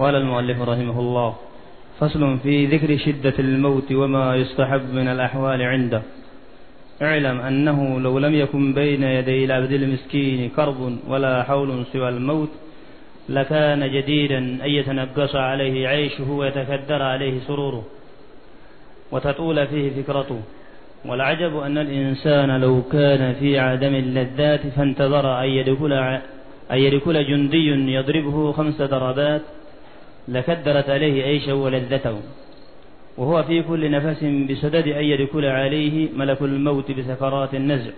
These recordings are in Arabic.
قال المؤلف رحمه الله فصل في ذكر شدة الموت وما يستحب من الأحوال عنده. اعلم أنه لو لم يكن بين يدي العبد المسكين كرب ولا حول سوى الموت لكان جديدا أن يتنقص عليه عيشه ويتكدر عليه سروره وتطول فيه فكرته. والعجب أن الإنسان لو كان في عدم اللذات فانتظر أن يدخل أن جندي يضربه خمس ضربات لكدرت عليه عيشه ولذته وهو في كل نفس بسدد أن يدخل عليه ملك الموت بسكرات النزع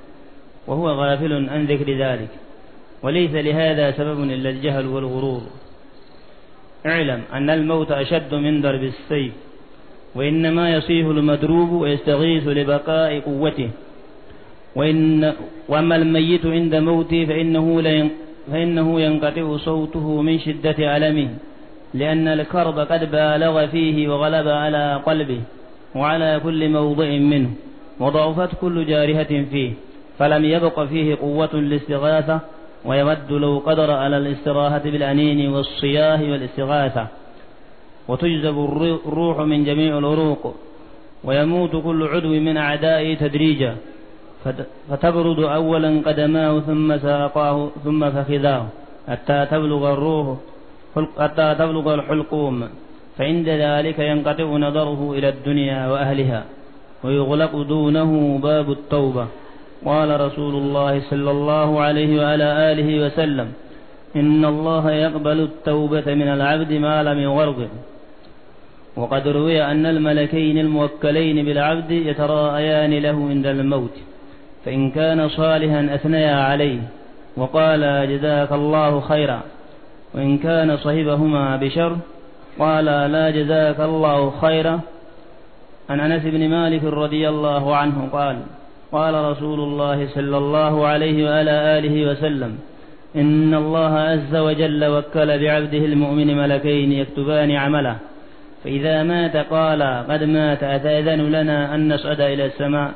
وهو غافل عن ذكر ذلك. وليس لهذا سبب إلا الجهل والغرور. اعلم أن الموت أشد من ضرب السيف وإنما يصيح المدروب ويستغيث لبقاء قوته. وإن وأما الميت عند موته فإنه, فإنه ينقطع صوته من شدة ألمه. لأن الكرب قد بالغ فيه وغلب على قلبه وعلى كل موضع منه وضعفت كل جارهة فيه فلم يبق فيه قوة للاستغاثة ويود لو قدر على الاستراحة بالأنين والصياه والاستغاثة. وتجذب الروح من جميع العروق ويموت كل عضو من أعدائه تدريجا. فتبرد أولا قدماه ثم ساقاه ثم فخذاه. حتى تبلغ الروح حتى تبلغ الحلقوم. فعند ذلك ينقطع نظره إلى الدنيا وأهلها ويغلق دونه باب التوبة. قال رسول الله صلى الله عليه وعلى آله وسلم إن الله يقبل التوبة من العبد ما لم يغرق وقد روي أن الملكين الموكلين بالعبد يتراءيان له عند الموت فإن كان صالحا أثنيا عليه. وقال جزاك الله خيرا. وإن كان صهبهما بشر قال لا جزاك الله خيرا. عن أنس بن مالك رضي الله عنه قال قال رسول الله صلى الله عليه وعلى آله وسلم إن الله عز وجل وكل بعبده المؤمن ملكين يكتبان عمله. فإذا مات قال قد مات أتأذن لنا أن نصعد إلى السماء؟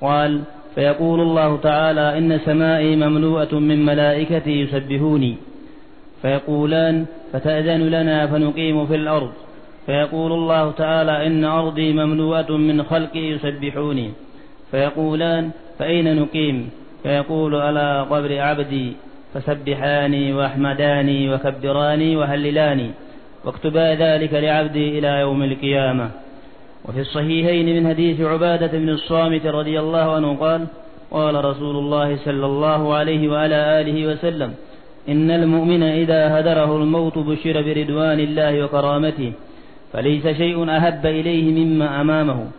قال فيقول الله تعالى إن سمائي مملوءة من ملائكتي يسبحوني. فيقولان فتأذن لنا فنقيم في الأرض. فيقول الله تعالى إن أرضي مملوءة من خلقي يسبحوني. فيقولان فأين نقيم؟ فيقول على قبر عبدي فسبحاني وأحمداني وكبراني وهللاني واكتبا ذلك لعبدي إلى يوم القيامة. وفي الصحيحين من حديث عبادة بن الصامت رضي الله عنه قال قال رسول الله صلى الله عليه وعلى آله وسلم إن المؤمن إذا هدره الموت بشر برضوان الله وكرامته فليس شيء أهب إليه مما أمامه.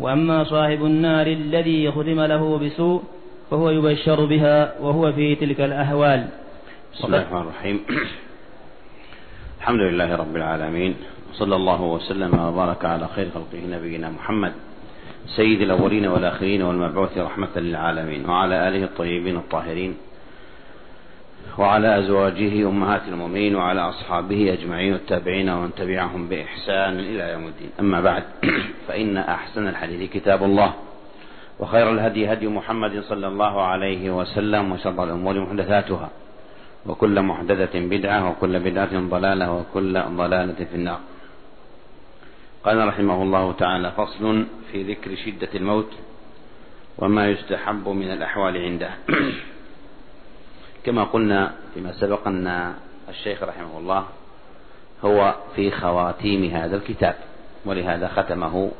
وأما صاحب النار الذي ختم له بسوء فهو يبشر بها وهو في تلك الأهوال بسم الله الرحمن الرحيم. الحمد لله رب العالمين صلى الله وسلم وبارك على خير خلقه نبينا محمد سيد الأولين والآخرين والمبعوث رحمة للعالمين وعلى آله الطيبين الطاهرين. وعلى أزواجه أمهات المؤمنين وعلى أصحابه أجمعين والتابعين ومن تبعهم بإحسان إلى يوم الدين. أما بعد فإن أحسن الحديث كتاب الله وخير الهدي هدي محمد صلى الله عليه وسلم وشر الأمور محدثاتها وكل محدثة بدعة وكل بدعة ضلالة وكل ضلالة في النار. قال رحمه الله تعالى فصل في ذكر شدة الموت وما يستحب من الأحوال عنده. كما قلنا فيما سبق أن الشيخ رحمه الله هو في خواتيم هذا الكتاب ولهذا ختمه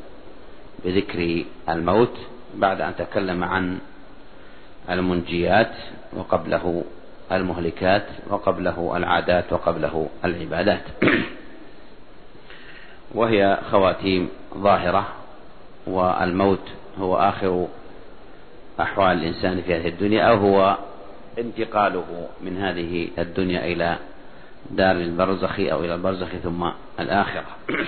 بذكر الموت بعد أن تكلم عن المنجيات وقبله المهلكات وقبله العادات وقبله العبادات. وهي خواتيم ظاهرة والموت هو آخر أحوال الإنسان في هذه الدنيا أو هو انتقاله من هذه الدنيا إلى دار البرزخ أو إلى البرزخ ثم الآخرة.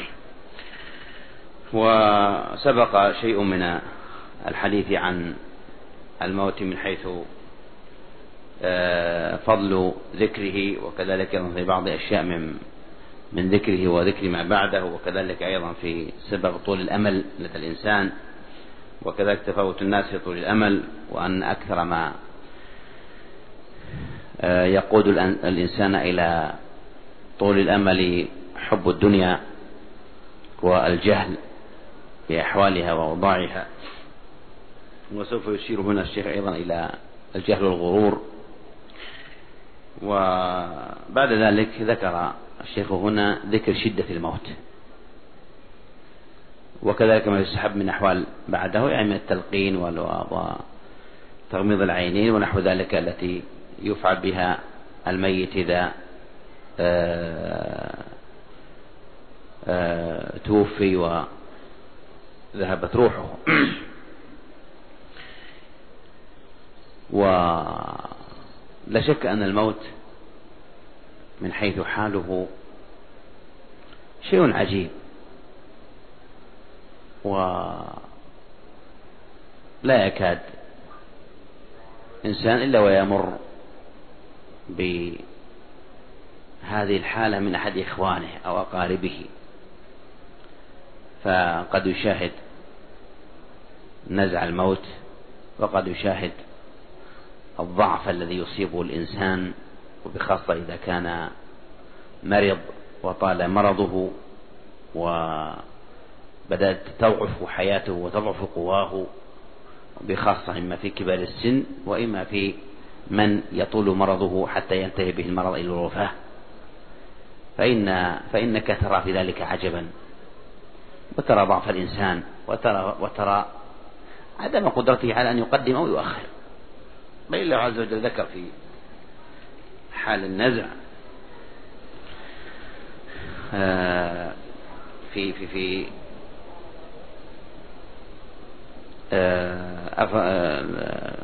وسبق شيء من الحديث عن الموت من حيث آه، فضل ذكره وكذلك في بعض أشياء من من ذكره وذكر ما بعده وكذلك أيضا في سبب طول الأمل لدى الإنسان وكذلك تفاوت الناس في طول الأمل وأن أكثر ما يقود الإنسان إلى طول الأمل حب الدنيا والجهل بأحوالها وأوضاعها. وسوف يشير هنا الشيخ أيضا إلى الجهل والغرور. وبعد ذلك ذكر الشيخ هنا ذكر شدة الموت. وكذلك ما يسحب من أحوال بعده يعني من التلقين وتغميض العينين ونحو ذلك التي يفعل بها الميت إذا آه، آه، توفي وذهبت روحه. ولا شك أن الموت من حيث حاله شيء عجيب. ولا يكاد إنسان إلا ويمر بهذه الحالة من أحد إخوانه أو أقاربه. فقد يشاهد نزع الموت وقد يشاهد الضعف الذي يصيبه الإنسان وبخاصة إذا كان مرض وطال مرضه وبدأت تضعف حياته وتضعف قواه بخاصة إما في كبار السن وإما في من يطول مرضه حتى ينتهي به المرض إلى الوفاة. فإن فإنك ترى في ذلك عجبا. وترى ضعف الإنسان وترى وترى عدم قدرته على أن يقدم أو يؤخر. بل الله عز وجل ذكر في حال النزع آه، في في في آه، آه،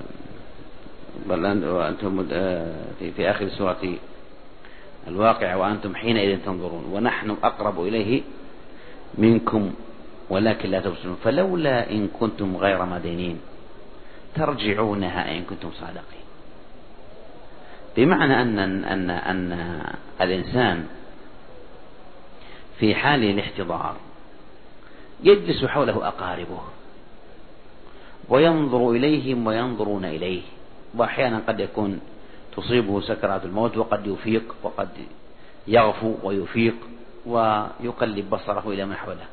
بل وأنتم في, في آخر سورة الواقع وأنتم حينئذ تنظرون ونحن أقرب إليه منكم ولكن لا تبصرون. فلولا إن كنتم غير مدينين ترجعونها إن كنتم صادقين. بمعنى أن أن أن الإنسان في حال الاحتضار يجلس حوله أقاربه وينظر إليهم وينظرون إليه. وأحيانا قد يكون تصيبه سكرات الموت وقد يفيق وقد يغفو ويفيق ويقلب بصره إلى ما حوله.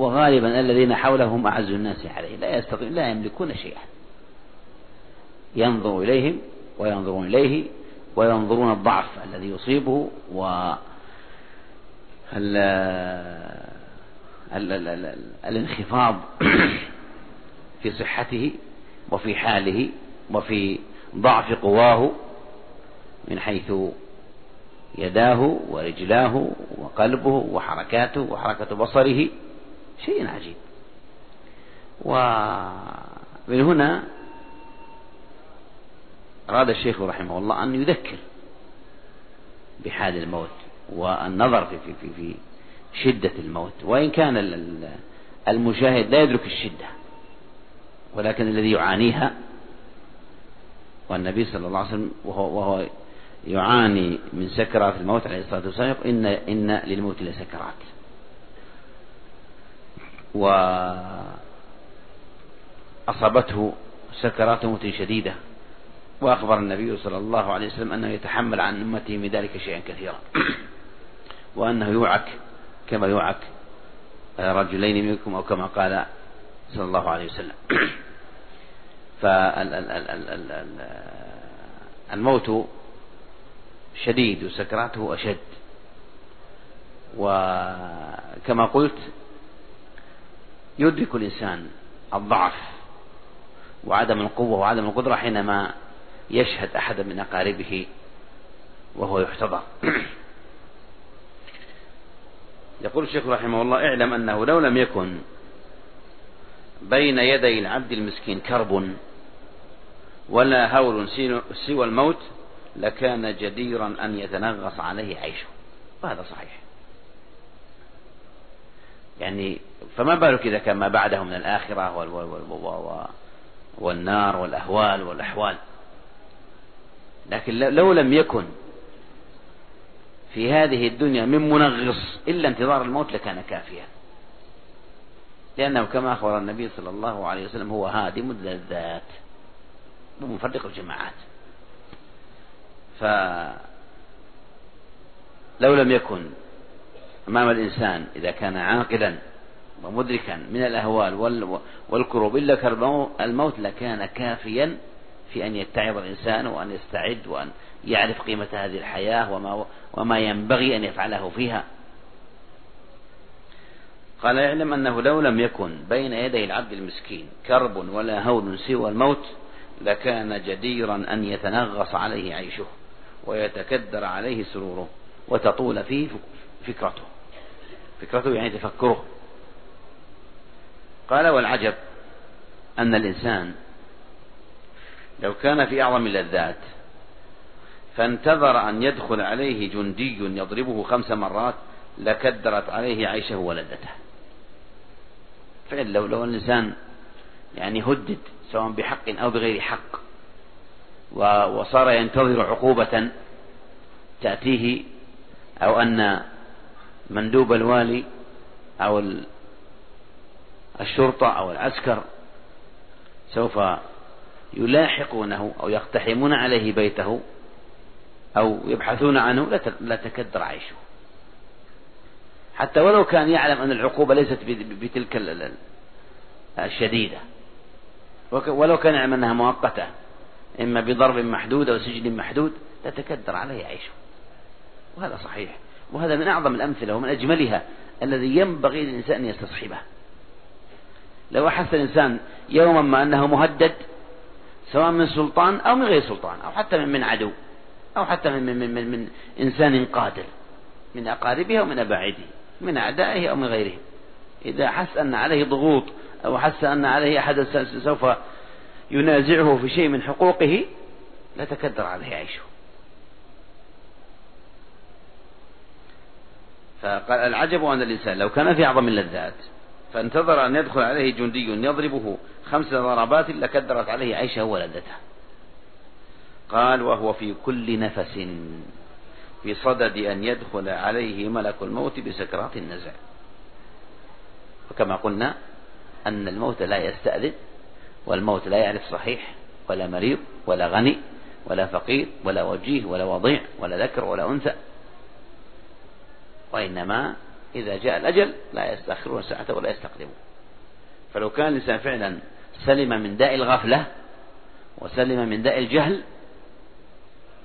وغالبا الذين حوله هم أعز الناس عليه. لا يستطيع لا يملكون شيئا. ينظر إليهم وينظرون إليه وينظرون الضعف الذي يصيبه و الانخفاض في صحته وفي حاله وفي ضعف قواه من حيث يداه ورجلاه وقلبه وحركاته وحركة بصره. شيء عجيب. ومن هنا أراد الشيخ رحمه الله أن يذكر بحال الموت والنظر في في في, في شدة الموت. وإن كان المشاهد لا يدرك الشدة ولكن الذي يعانيها والنبي صلى الله عليه وسلم وهو, وهو يعاني من سكرات الموت عليه الصلاة والسلام إن إن للموت لسكرات وأصابته سكرات موت شديدة. وأخبر النبي صلى الله عليه وسلم أنه يتحمل عن أمته من ذلك شيئا كثيرا. وأنه يوعك كما يوعك رجلين منكم أو كما قال صلى الله عليه وسلم. فالموت شديد وسكراته أشد. وكما قلت يدرك الإنسان الضعف وعدم القوة وعدم القدرة حينما يشهد أحد من أقاربه وهو يحتضر. يقول الشيخ رحمه الله اعلم أنه لو لم يكن بين يدي العبد المسكين كرب ولا هول سوى الموت لكان جديرا أن يتنغص عليه عيشه. وهذا صحيح. يعني فما بالك إذا كان ما بعده من الآخرة والنار والأهوال والأحوال. لكن لو لم يكن في هذه الدنيا من منغص إلا انتظار الموت لكان كافيا. لأنه كما أخبر النبي صلى الله عليه وسلم هو هادم اللذات ومفرق الجماعات. ف لو لم يكن أمام الإنسان إذا كان عاقلا ومدركا من الأهوال والكروب إلا الموت لكان كافيا في أن يتعظ الإنسان وأن يستعد وأن يعرف قيمة هذه الحياة وما, وما ينبغي أن يفعله فيها. قال يعلم أنه لو لم يكن بين يدي العبد المسكين كرب ولا هول سوى الموت لكان جديرا أن يتنغص عليه عيشه ويتكدر عليه سروره وتطول فيه فكرته. فكرته يعني تفكره. قال والعجب أن الإنسان لو كان في أعظم اللذات فانتظر أن يدخل عليه جندي يضربه خمس مرات لكدرت عليه عيشه ولذته. فعلا لو لو الإنسان يعني هدد سواء بحق أو بغير حق. وصار ينتظر عقوبة تأتيه أو أن مندوب الوالي أو الشرطة أو العسكر سوف يلاحقونه أو يقتحمون عليه بيته أو يبحثون عنه لا تكدر عيشه. حتى ولو كان يعلم أن العقوبة ليست بتلك الشديدة. ولو كان يعلم أنها مؤقتة إما بضرب محدود أو سجن محدود لا تكدر عليه عيشه وهذا صحيح. وهذا من أعظم الأمثلة ومن أجملها الذي ينبغي للإنسان أن يستصحبه. لو أحس الإنسان يوما ما أنه مهدد سواء من سلطان أو من غير سلطان أو حتى من عدو أو حتى من, من, من, من إنسان قادر من أقاربه أو من أباعده من أعدائه أو من غيرهم إذا حس أن عليه ضغوط أو حس أن عليه أحد سوف ينازعه في شيء من حقوقه لا تكدر عليه عيشه. فقال العجب أن الإنسان لو كان في أعظم اللذات فانتظر أن يدخل عليه جندي يضربه خمس ضربات لكدرت عليه عيشه ولذته قال وهو في كل نفس في صدد أن يدخل عليه ملك الموت بسكرات النزع. وكما قلنا أن الموت لا يستأذن والموت لا يعرف صحيح ولا مريض ولا غني ولا فقير ولا وجيه ولا وضيع ولا ذكر ولا أنثى. وإنما إذا جاء الأجل لا يستأخرون ساعة ولا يستقدمون. فلو كان الإنسان فعلا سلم من داء الغفلة وسلم من داء الجهل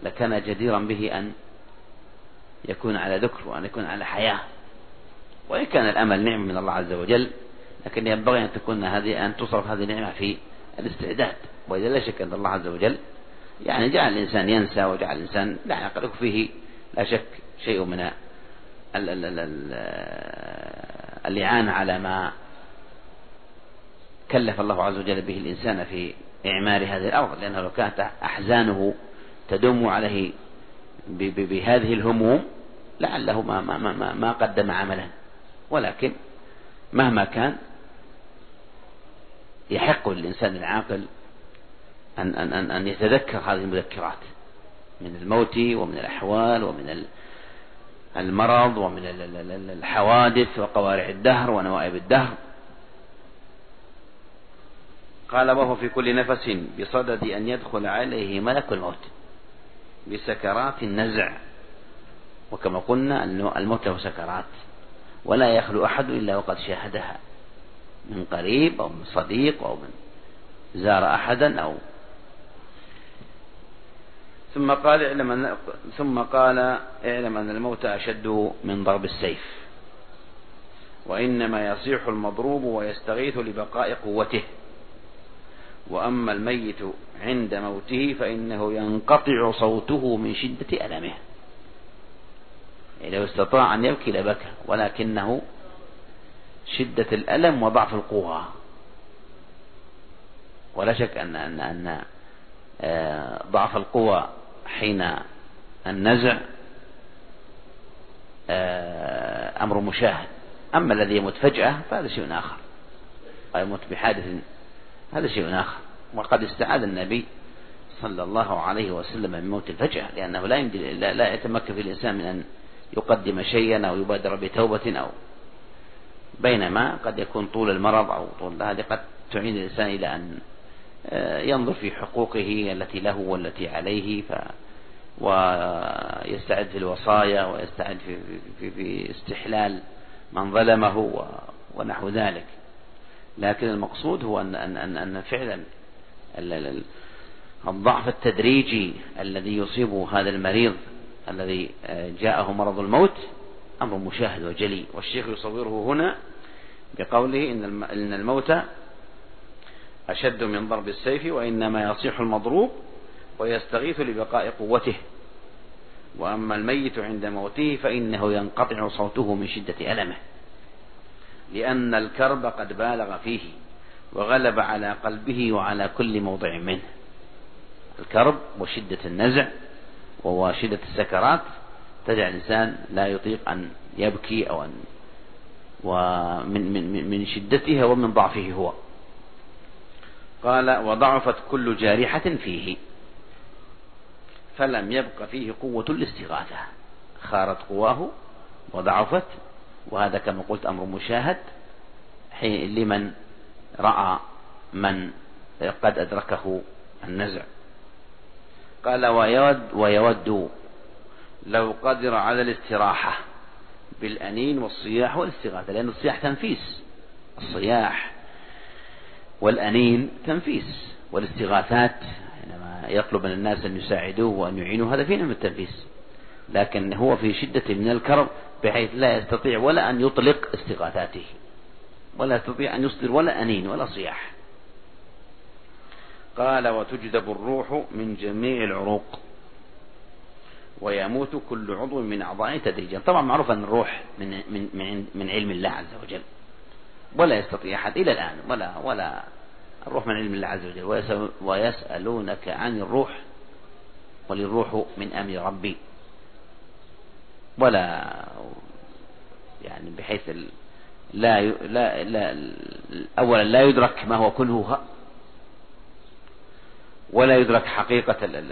لكان جديرا به أن يكون على ذكر وأن يكون على حياة. وإن كان الأمل نعمة من الله عز وجل لكن ينبغي أن تكون هذه أن تصرف هذه النعمة في الاستعداد. وإذا لا شك أن الله عز وجل يعني جعل الإنسان ينسى وجعل الإنسان لا يعقل فيه لا شك شيء من الإعانة على ما كلف الله عز وجل به الإنسان في إعمار هذه الأرض لأنه لو كانت أحزانه تدم عليه بهذه الهموم لعله ما, ما, ما, ما قدم عملا. ولكن مهما كان يحق للإنسان العاقل أن, أن, أن, أن يتذكر هذه المذكرات من الموت ومن الأحوال ومن المرض ومن الحوادث وقوارع الدهر ونوائب الدهر. قال وهو في كل نفس بصدد أن يدخل عليه ملك الموت بسكرات النزع. وكما قلنا الموت له سكرات ولا يخلو أحد إلا وقد شاهدها. من قريب أو من صديق أو من زار أحدا أو ثم قال اعلم أن ثم قال اعلم أن الموت أشد من ضرب السيف. وإنما يصيح المضروب ويستغيث لبقاء قوته. وأما الميت عند موته فإنه ينقطع صوته من شدة ألمه. يعني لو استطاع أن يبكي لبكى ولكنه شدة الألم وضعف القوى ولا شك أن أن أن آه، ضعف القوى حين النزع آه، أمر مشاهد. أما الذي يموت فجأة فهذا شيء آخر. أو يموت بحادث هذا شيء آخر. وقد استعاذ النبي صلى الله عليه وسلم من موت الفجأة لأنه لا يمدي لا يتمكن في الإنسان من أن يقدم شيئا أو يبادر بتوبة أو بينما قد يكون طول المرض أو طول هذه قد تعين الإنسان إلى أن آه، ينظر في حقوقه التي له والتي عليه ويستعد في الوصايا ويستعد في, في, في استحلال من ظلمه ونحو ذلك. لكن المقصود هو أن, أن, أن, أن فعلا الضعف التدريجي الذي يصيب هذا المريض الذي جاءه مرض الموت أمر مشاهد وجلي. والشيخ يصوره هنا بقوله إن الموت أشد من ضرب السيف وإنما يصيح المضروب ويستغيث لبقاء قوته. وأما الميت عند موته فإنه ينقطع صوته من شدة ألمه لأن الكرب قد بالغ فيه وغلب على قلبه وعلى كل موضع منه. الكرب وشدة النزع وشدة السكرات تجعل الإنسان لا يطيق أن يبكي أو أن ومن من من شدتها ومن ضعفه هو. قال وضعفت كل جارحة فيه. فلم يبق فيه قوة الاستغاثة خارت قواه وضعفت. وهذا كما قلت أمر مشاهد. حين لمن رأى من قد أدركه النزع. قال ويود ويود لو قدر على الاستراحة بالأنين والصياح والاستغاثة لأن الصياح تنفيس. الصياح والأنين تنفيس. والاستغاثات حينما يطلب من الناس أن يساعدوه وأن يعينوه هذا فيه من التنفيس. لكن هو في شدة من الكرب بحيث لا يستطيع ولا أن يطلق استغاثاته. ولا يستطيع أن يصدر ولا أنين ولا صياح. قال وتجذب الروح من جميع العروق. ويموت كل عضو من أعضائه تدريجا. طبعا معروف أن الروح من, من, من, من علم الله عز وجل. ولا يستطيع أحد إلى الآن. ولا ولا الروح من علم الله عز وجل. ويسألونك عن الروح. وللروح من أمر ربي. ولا يعني بحيث لا لا لا أولا لا يدرك ما هو كنه ولا يدرك حقيقة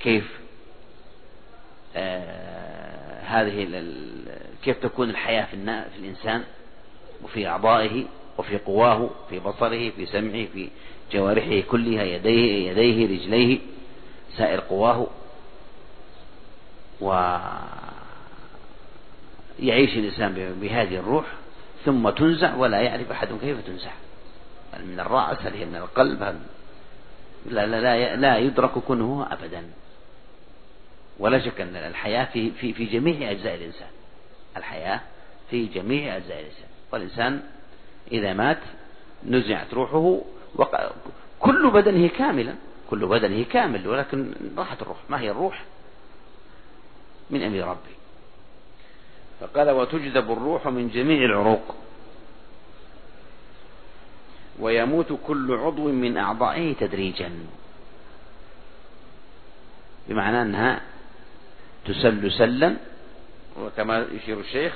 كيف هذه كيف تكون الحياة في, في الإنسان وفي أعضائه وفي قواه في بصره في سمعه في جوارحه كلها يديه يديه رجليه سائر قواه ويعيش الإنسان بهذه الروح ثم تنزع ولا يعرف أحد كيف تنزع. هل من الرأس؟ هل هي من القلب؟ هل لا, لا, لا, لا يدرك كنه أبدا. ولا شك أن الحياة في, في, في جميع أجزاء الإنسان. الحياة في جميع أجزاء الإنسان. والإنسان إذا مات نزعت روحه وق... كل بدنه كاملا كل بدنه كامل ولكن راحت الروح. ما هي الروح؟ من أمر ربي. فقال وتجذب الروح من جميع العروق. ويموت كل عضو من أعضائه تدريجا. بمعنى أنها تسل سلا وكما يشير الشيخ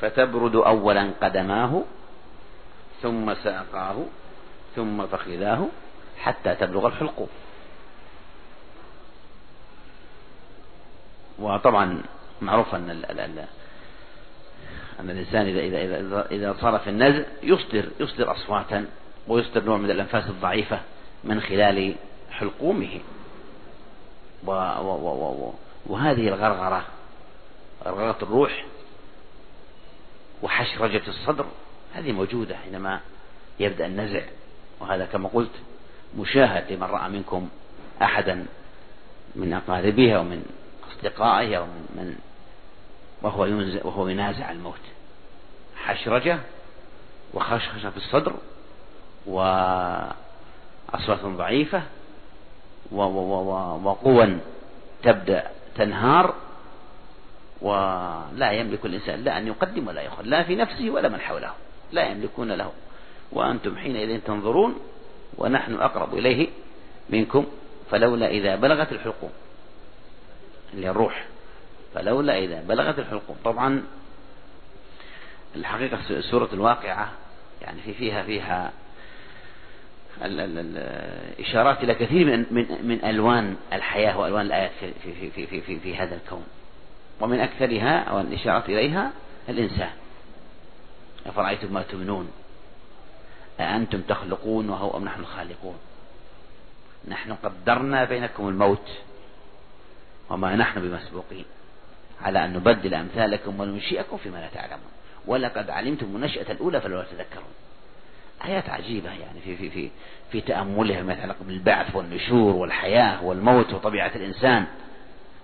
فتبرد أولا قدماه ثم ساقاه ثم فخذاه حتى تبلغ الحلقوم وطبعا معروف أن أن الإنسان إذا إذا إذا إذا صار في النزع يصدر يصدر أصواتا ويصدر نوع من الأنفاس الضعيفة من خلال حلقومه. و و و و وهذه الغرغرة غرغرة الروح وحشرجة الصدر هذه موجودة حينما يبدأ النزع وهذا كما قلت مشاهد لمن رأى منكم أحدا من أقاربه من أصدقائه من, من وهو ينزع وهو ينازع الموت. حشرجة وخشخشة في الصدر وأصوات ضعيفة وقوى تبدأ تنهار ولا يملك الإنسان لا أن يقدم ولا يأخذ لا في نفسه ولا من حوله لا يملكون له. وأنتم حينئذ تنظرون ونحن أقرب إليه منكم فلولا إذا بلغت الحلقوم. اللي الروح فلولا إذا بلغت الحلقوم. طبعا الحقيقة سورة الواقعة يعني في فيها فيها الإشارات إلى كثير من من من ألوان الحياة وألوان الآيات في في في في في, في هذا الكون. ومن أكثرها أو الإشارات إليها الإنسان. أفرأيتم ما تمنون؟ أأنتم تخلقون وهو أم نحن الخالقون؟ نحن قدرنا بينكم الموت وما نحن بمسبوقين. على أن نبدل أمثالكم وننشئكم فيما لا تعلمون. ولقد علمتم النشأة الأولى فلولا تذكرون. آيات عجيبة يعني في في في في تأملها ما يتعلق بالبعث والنشور والحياة والموت وطبيعة الإنسان.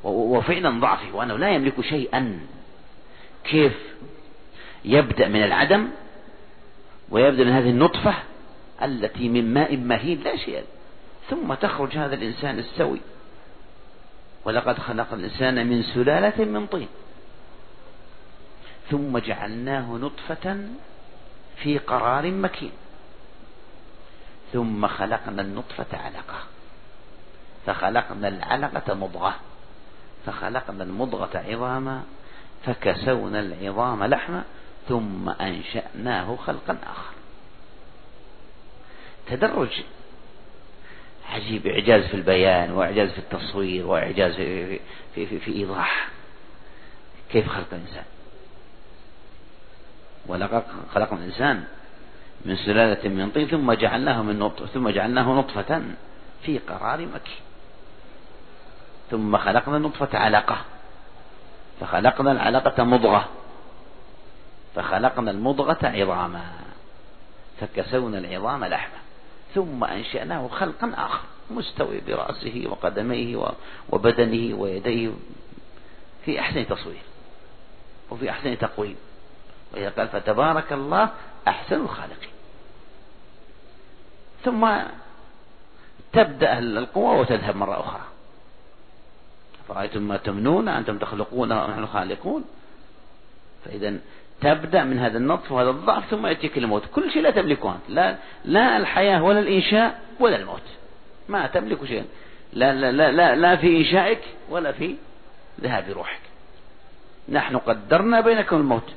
وفعلا ضعفه وأنه لا يملك شيئا. كيف؟ يبدأ من العدم ويبدأ من هذه النطفة التي من ماء مهين لا شيء ثم تخرج هذا الإنسان السوي. ولقد خلق الإنسان من سلالة من طين. ثم جعلناه نطفة في قرار مكين. ثم خلقنا النطفة علقة. فخلقنا العلقة مضغة. فخلقنا المضغة عظاما فكسونا العظام لحما ثم أنشأناه خلقا آخر. تدرج. عجيب إعجاز في البيان وإعجاز في التصوير وإعجاز في, في, في, في إيضاح. كيف خلق الإنسان؟ ولقد خلقنا الإنسان من سلالة من طين ثم جعلناه من نطفة ثم جعلناه نطفة في قرار مكين. ثم خلقنا النطفة علقة. فخلقنا العلقة مضغة. فخلقنا المضغة عظاما. فكسونا العظام لحما. ثم أنشأناه خلقا آخر. مستوي برأسه وقدميه وبدنه ويديه في أحسن تصوير. وفي أحسن تقويم. وإذا قال فتبارك الله أحسن الخالقين ثم تبدأ القوة وتذهب مرة أخرى. فرأيتم ما تمنون أنتم تخلقونه ونحن خالقون. فإذا تبدأ من هذا النطف وهذا الضعف ثم يأتيك الموت. كل شيء لا تملكه أنت. لا, لا الحياة ولا الإنشاء ولا الموت. ما تملك شيئا. لا, لا, لا, لا, لا في إنشائك ولا في ذهاب روحك. نحن قدرنا بينكم الموت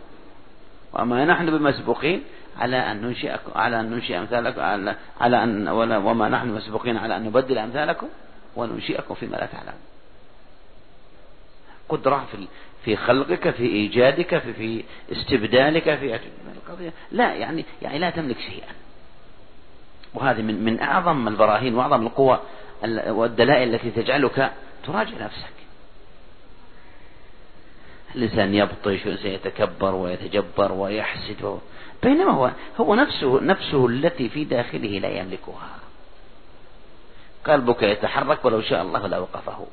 وما نحن بمسبوقين على أن ننشئ على أن ننشئ أمثالكم على, على أن وما نحن مسبوقين على أن نبدل أمثالكم وننشئكم فيما لا تعلمون قدرة في في خلقك في إيجادك في في استبدالك في القضية. لا يعني يعني لا تملك شيئا. وهذه من من أعظم البراهين وأعظم القوى والدلائل التي تجعلك تراجع نفسك. الإنسان يبطش والإنسان يتكبر ويتجبر ويحسد. بينما هو هو نفسه نفسه التي في داخله لا يملكها. قلبك يتحرك ولو شاء الله لأوقفه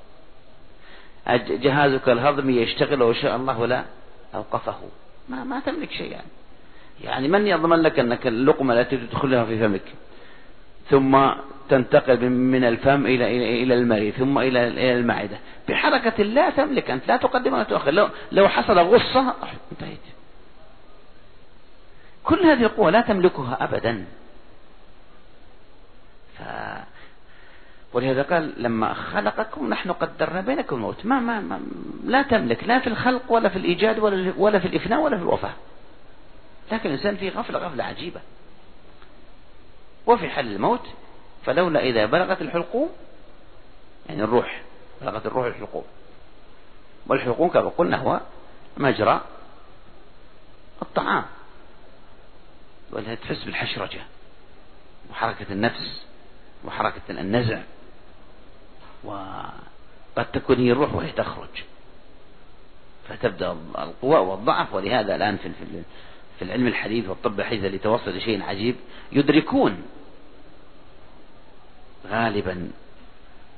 جهازك الهضمي يشتغل لو شاء الله لا أوقفه. ما ما تملك شيئا. يعني. يعني من يضمن لك أنك اللقمة التي تدخلها في فمك؟ ثم تنتقل من الفم إلى إلى إلى المريء ثم إلى إلى المعدة. بحركة لا تملك أنت لا تقدم ولا تؤخر. لو لو حصل غصة انتهيت. كل هذه القوة لا تملكها أبدا. ف ولهذا قال لما خلقكم نحن قدرنا بينكم الموت. ما, ما, ما لا تملك لا في الخلق ولا في الإيجاد ولا, ولا في الإفناء ولا في الوفاة. لكن الإنسان في غفلة غفلة عجيبة. وفي حل الموت فلولا إذا بلغت الحلقوم يعني الروح بلغت الروح الحلقوم. والحلقوم كما قلنا هو مجرى الطعام. ولها تحس بالحشرجة وحركة النفس وحركة النزع. وقد تكون هي الروح وهي تخرج. فتبدأ القوة والضعف. ولهذا الآن في في العلم الحديث والطب الحديث اللي توصل لشيء عجيب يدركون غالبا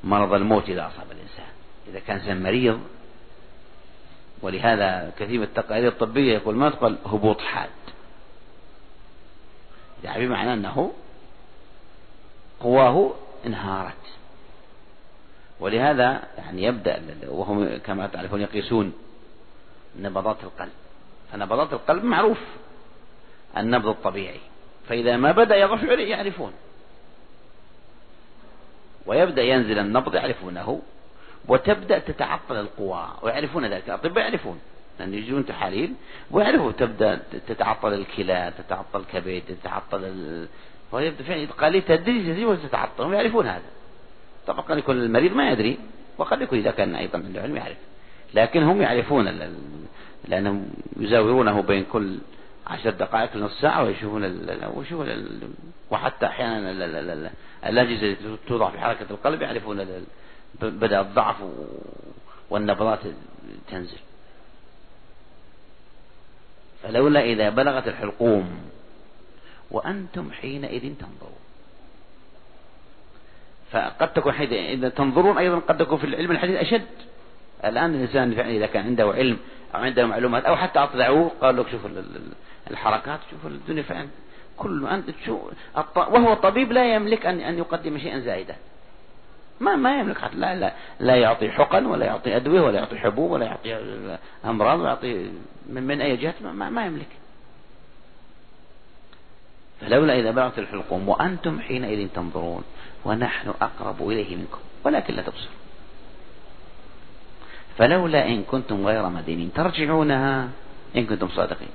مرض الموت إذا أصاب الإنسان إذا كان إنسان مريض. ولهذا كثير من التقارير الطبية يقول ما تقول هبوط حاد. يعني بمعنى أنه قواه انهارت. ولهذا يعني يبدأ وهم كما تعرفون يقيسون نبضات القلب. فنبضات القلب معروف النبض الطبيعي. فإذا ما بدأ يرفع يعرفون. ويبدأ ينزل النبض يعرفونه وتبدأ تتعطل القوى ويعرفون ذلك. الأطباء يعرفون لأن يجون تحاليل ويعرفوا تبدأ تتعطل الكلى تتعطل الكبد تتعطل ال... ويبدأ فعلا قليل تدريجيا وتتعطل ويعرفون هذا. طبعا قد يكون المريض ما يدري وقد يكون إذا كان أيضا من العلم يعرف. لكن هم يعرفون لأنهم يزاورونه بين كل عشر دقائق نص ساعة ويشوفون ويشوفون وحتى أحيانا الأجهزة التي توضع في حركة القلب يعرفون بدأ الضعف والنبضات تنزل. فلولا إذا بلغت الحلقوم وأنتم حينئذ تنظرون. فقد تكون إذا تنظرون أيضا قد تكون في العلم الحديث أشد. الآن الإنسان فعلا إذا كان عنده علم أو عنده معلومات أو حتى أطلعوه قال لك شوف الحركات شوف الدنيا فعلا كل أنت شو وهو الطبيب لا يملك أن أن يقدم شيئا زائدا ما ما يملك حتى لا لا لا يعطي حقن ولا يعطي أدوية ولا يعطي حبوب ولا يعطي أمراض ولا يعطي من, من أي جهة ما, ما يملك. فلولا إذا بلغت الحلقوم وأنتم حينئذ تنظرون ونحن أقرب إليه منكم ولكن لا تبصرون فلولا إن كنتم غير مدينين ترجعونها إن كنتم صادقين.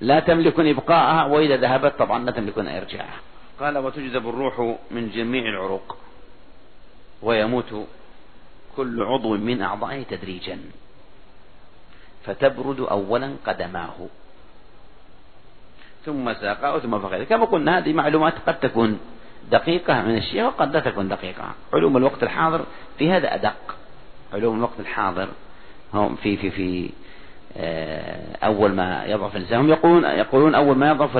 لا تملكون إبقاءها وإذا ذهبت طبعا لا تملكون إرجاعها. قال وتجذب الروح من جميع العروق ويموت كل عضو من أعضائه تدريجا. فتبرد أولا قدماه. ثم ساقاه ثم فخذه كما قلنا هذه معلومات قد تكون دقيقة من الشيء وقد لا تكون دقيقة. علوم الوقت الحاضر في هذا أدق. علوم الوقت الحاضر هم في في في أول ما يضعف الإنسان هم يقولون يقولون أول ما يضعف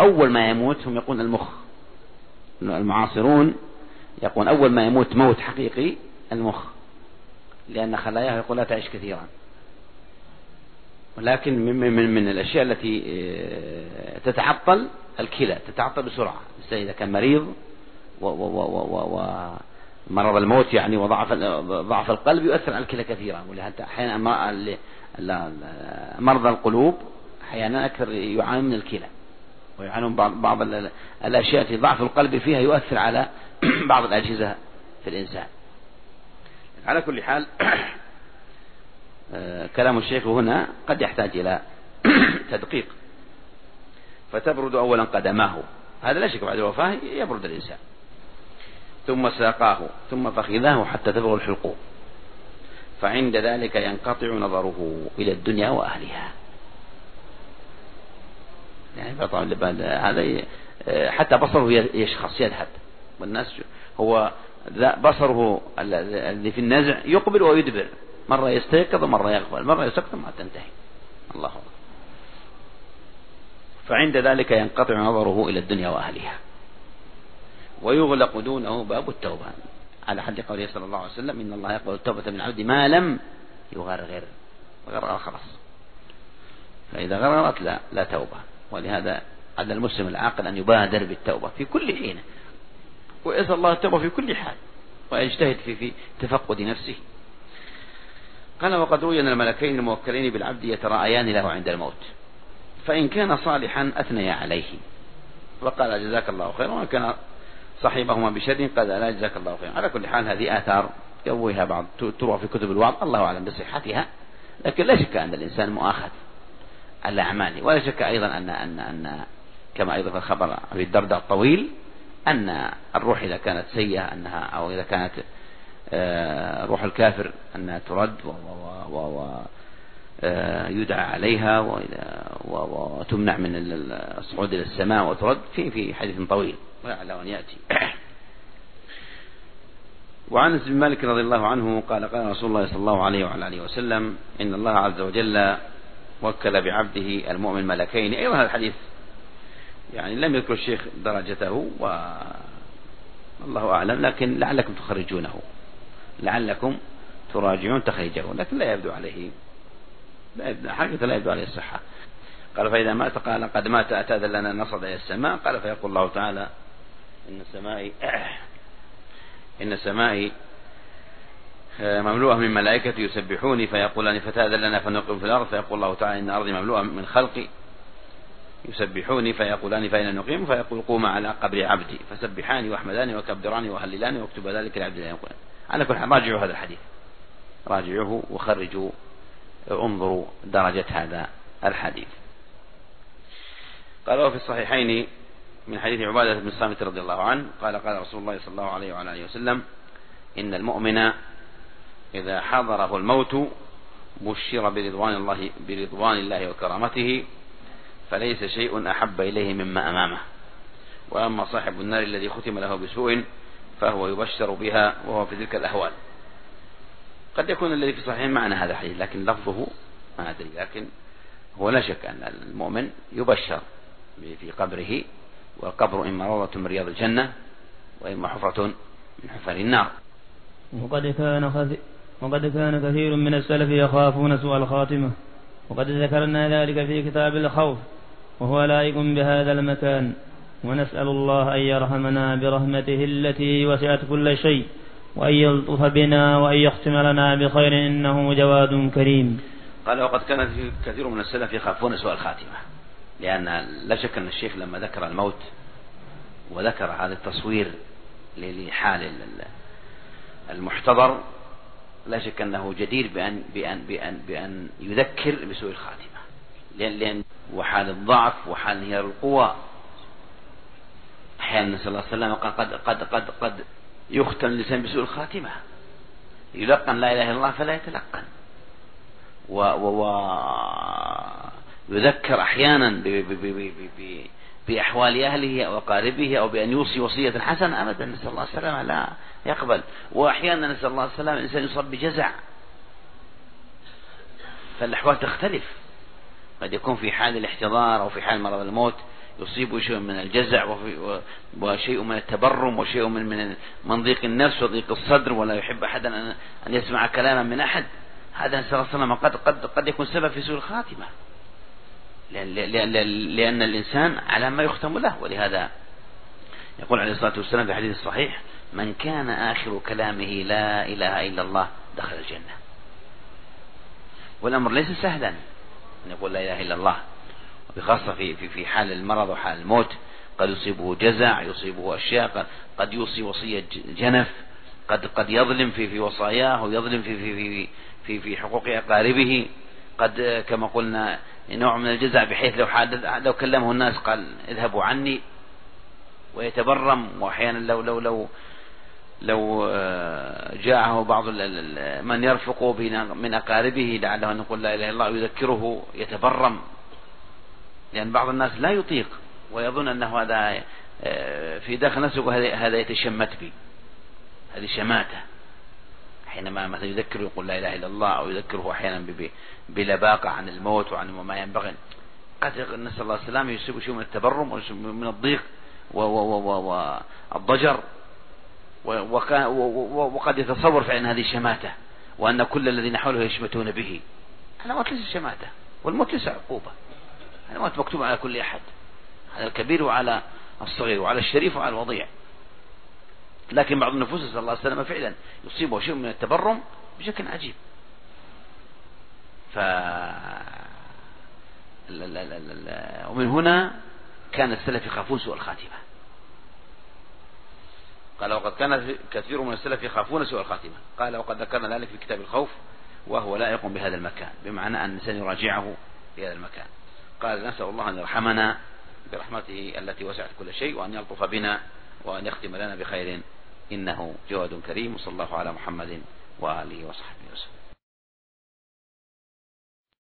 أول ما يموت هم يقولون المخ. المعاصرون يقول أول ما يموت موت حقيقي المخ. لأن خلاياه يقول لا تعيش كثيرا. ولكن من, من, من الأشياء التي آه، تتعطل الكلى تتعطل بسرعة. إذا كان مريض و و و و مرض الموت يعني وضعف ضعف القلب يؤثر على الكلى كثيرا. ولهذا أحيانا مرضى القلوب أحيانا أكثر يعانون من الكلى ويعانون بعض بعض الأشياء التي ضعف القلب فيها يؤثر على بعض الأجهزة في الإنسان. على كل حال آه، كلام الشيخ هنا قد يحتاج إلى تدقيق. فتبرد أولا قدماه. هذا لا شك بعد الوفاة يبرد الإنسان. ثم ساقاه ثم فخذاه حتى تبرد الحلقوم فعند ذلك ينقطع نظره إلى الدنيا وأهلها. يعني هذا حتى بصره يشخص يذهب. والناس هو بصره الذي في النزع يقبل ويدبر. مرة يستيقظ ومرة يغفل مرة يسكت وما تنتهي. الله فعند ذلك ينقطع نظره إلى الدنيا وأهلها. ويغلق دونه باب التوبة. على حد قوله صلى الله عليه وسلم إن الله يقبل التوبة من عبد ما لم يغرغر غرغر خلاص فإذا غرغرت لا لا توبة. ولهذا على المسلم العاقل أن يبادر بالتوبة في كل حين. ويسأل الله التوبة في كل حال ويجتهد في في تفقد نفسه. قال وقد روي أن الملكين الموكلين بالعبد يتراءيان له عند الموت. فإن كان صالحا أثنيا عليه. وقال جزاك الله خيرا. وإن كان صاحبهما بشر قال لا جزاك الله خيرا. على كل حال هذه آثار يرويها بعض تروى في كتب الوعظ الله أعلم بصحتها لكن لا شك أن الإنسان مؤاخذ على أعماله ولا شك أيضا أن أن أن كما أيضا في الخبر أبي الدرداء الطويل أن الروح إذا كانت سيئة أنها أو إذا كانت آه، روح الكافر أنها ترد ويدعى آه، عليها وتمنع من الصعود إلى السماء وترد. في في حديث طويل ولعل أن يأتي. وعن بن مالك رضي الله عنه قال قال رسول الله صلى الله عليه وعلى آله وسلم إن الله عز وجل وكل بعبده المؤمن ملكين. أيضا هذا الحديث. يعني لم يذكر الشيخ درجته والله أعلم لكن لعلكم تخرجونه. لعلكم تراجعون تخريجه لكن لا يبدو عليه حقيقة لا يبدو عليه الصحة. قال فإذا مات قال قد مات أتاذ لنا نصد إلى السماء. قال فيقول الله تعالى إن سمائي إن آه، مملوءة من ملائكة يسبحوني فيقولان فتأذن لنا فنقم في الأرض. فيقول الله تعالى إن أرضي مملوءة من خلقي يسبحوني فيقولان فأين نقيم فيقول قوم على قبر عبدي. فسبحاني واحمداني وكبراني وهللاني واكتب ذلك لعبد لا يقول على كل حال راجعوا هذا الحديث. راجعوه وخرجوا انظروا درجة هذا الحديث. قال وفي الصحيحين من حديث عبادة بن الصامت رضي الله عنه قال قال رسول الله صلى الله عليه وعلى آله وسلم إن المؤمن إذا حضره الموت بشر برضوان الله برضوان الله وكرامته فليس شيء أحب إليه مما أمامه. وأما صاحب النار الذي ختم له بسوء فهو يبشر بها وهو في تلك الأهوال قد يكون الذي في صحيح معنى هذا الحديث لكن لفظه ما أدري لكن هو لا شك أن المؤمن يبشر في قبره والقبر إما روضة من رياض الجنة وإما حفرة من حفر النار. وقد كان وقد كان كثير من السلف يخافون سوء الخاتمة. وقد ذكرنا ذلك في كتاب الخوف وهو لائق بهذا المكان. ونسأل الله أن يرحمنا برحمته التي وسعت كل شيء. وأن يلطف بنا وأن يختم لنا بخير إنه جواد كريم. قال وقد كان كثير من السلف يخافون سوء الخاتمة لأن لا شك أن الشيخ لما ذكر الموت وذكر هذا التصوير لحال المحتضر لا شك أنه جدير بأن, بأن, بأن, بأن يذكر بسوء الخاتمة. لأن, لأن وحال الضعف وحال انهيار القوى. أحيانا صلى الله عليه قد قد قد قد, قد يختم الإنسان بسوء الخاتمة. يلقن لا إله إلا الله فلا يتلقن. و, و, و يذكر أحيانا ب ب ب ب بأحوال أهله أو أقاربه أو بأن يوصي وصية حسنة أبدا. نسأل الله السلامة. لا يقبل. وأحيانا نسأل الله السلامة. الإنسان يصاب بجزع. فالأحوال تختلف. قد يكون في حال الاحتضار أو في حال مرض الموت. يصيب شيء من الجزع وشيء من التبرم وشيء من من من ضيق النفس وضيق الصدر ولا يحب أحدا أن يسمع كلاما من أحد. هذا نسأل الله السلامة قد قد قد يكون سبب في سوء الخاتمة. لأن, الإنسان على ما يختم له. ولهذا يقول عليه الصلاة والسلام في الحديث الصحيح من كان آخر كلامه لا إله إلا الله دخل الجنة. والأمر ليس سهلا. أن يقول لا إله إلا الله. بخاصة في, في, في حال المرض وحال الموت قد يصيبه جزع يصيبه أشياء قد يوصي وصية جنف قد قد يظلم في في وصاياه ويظلم في في في في, في حقوق أقاربه. قد كما قلنا نوع من الجزع بحيث لو حادث لو كلمه الناس قال اذهبوا عني ويتبرم وأحيانا لو لو لو لو آه، جاءه بعض من يرفق من أقاربه لعله أن يقول لا إله إلا الله ويذكره يتبرم. لأن بعض الناس لا يطيق ويظن أنه هذا آه، في داخل نفسه هذا يتشمت بي. هذه شماتة. حينما مثلا يذكره يقول لا إله إلا الله أو يذكره أحيانا بلباقة عن الموت وعن ما ينبغي. قد نسأل الله السلامة يصيب شيء من التبرم ومن الضيق والضجر وقد يتصور فعلا هذه شماتة وأن كل الذين حوله يشمتون به. هذا موت ليس شماتة؟ والموت ليس عقوبة. هذا موت مكتوب على كل أحد. على الكبير وعلى الصغير وعلى الشريف وعلى الوضيع. لكن بعض النفوس صلى الله عليه وسلم فعلا يصيبه شيء من التبرم بشكل عجيب. ف ومن هنا كان السلف يخافون سوء الخاتمة. قال وقد كان كثير من السلف يخافون سوء الخاتمة. قال وقد ذكرنا ذلك في كتاب الخوف وهو لائق بهذا المكان. بمعنى أن الإنسان يراجعه في هذا المكان. قال نسأل الله أن يرحمنا برحمته التي وسعت كل شيء وأن يلطف بنا وأن يختم لنا بخير. إنه جواد كريم وصلى الله على محمد وآله وصحبه وسلم.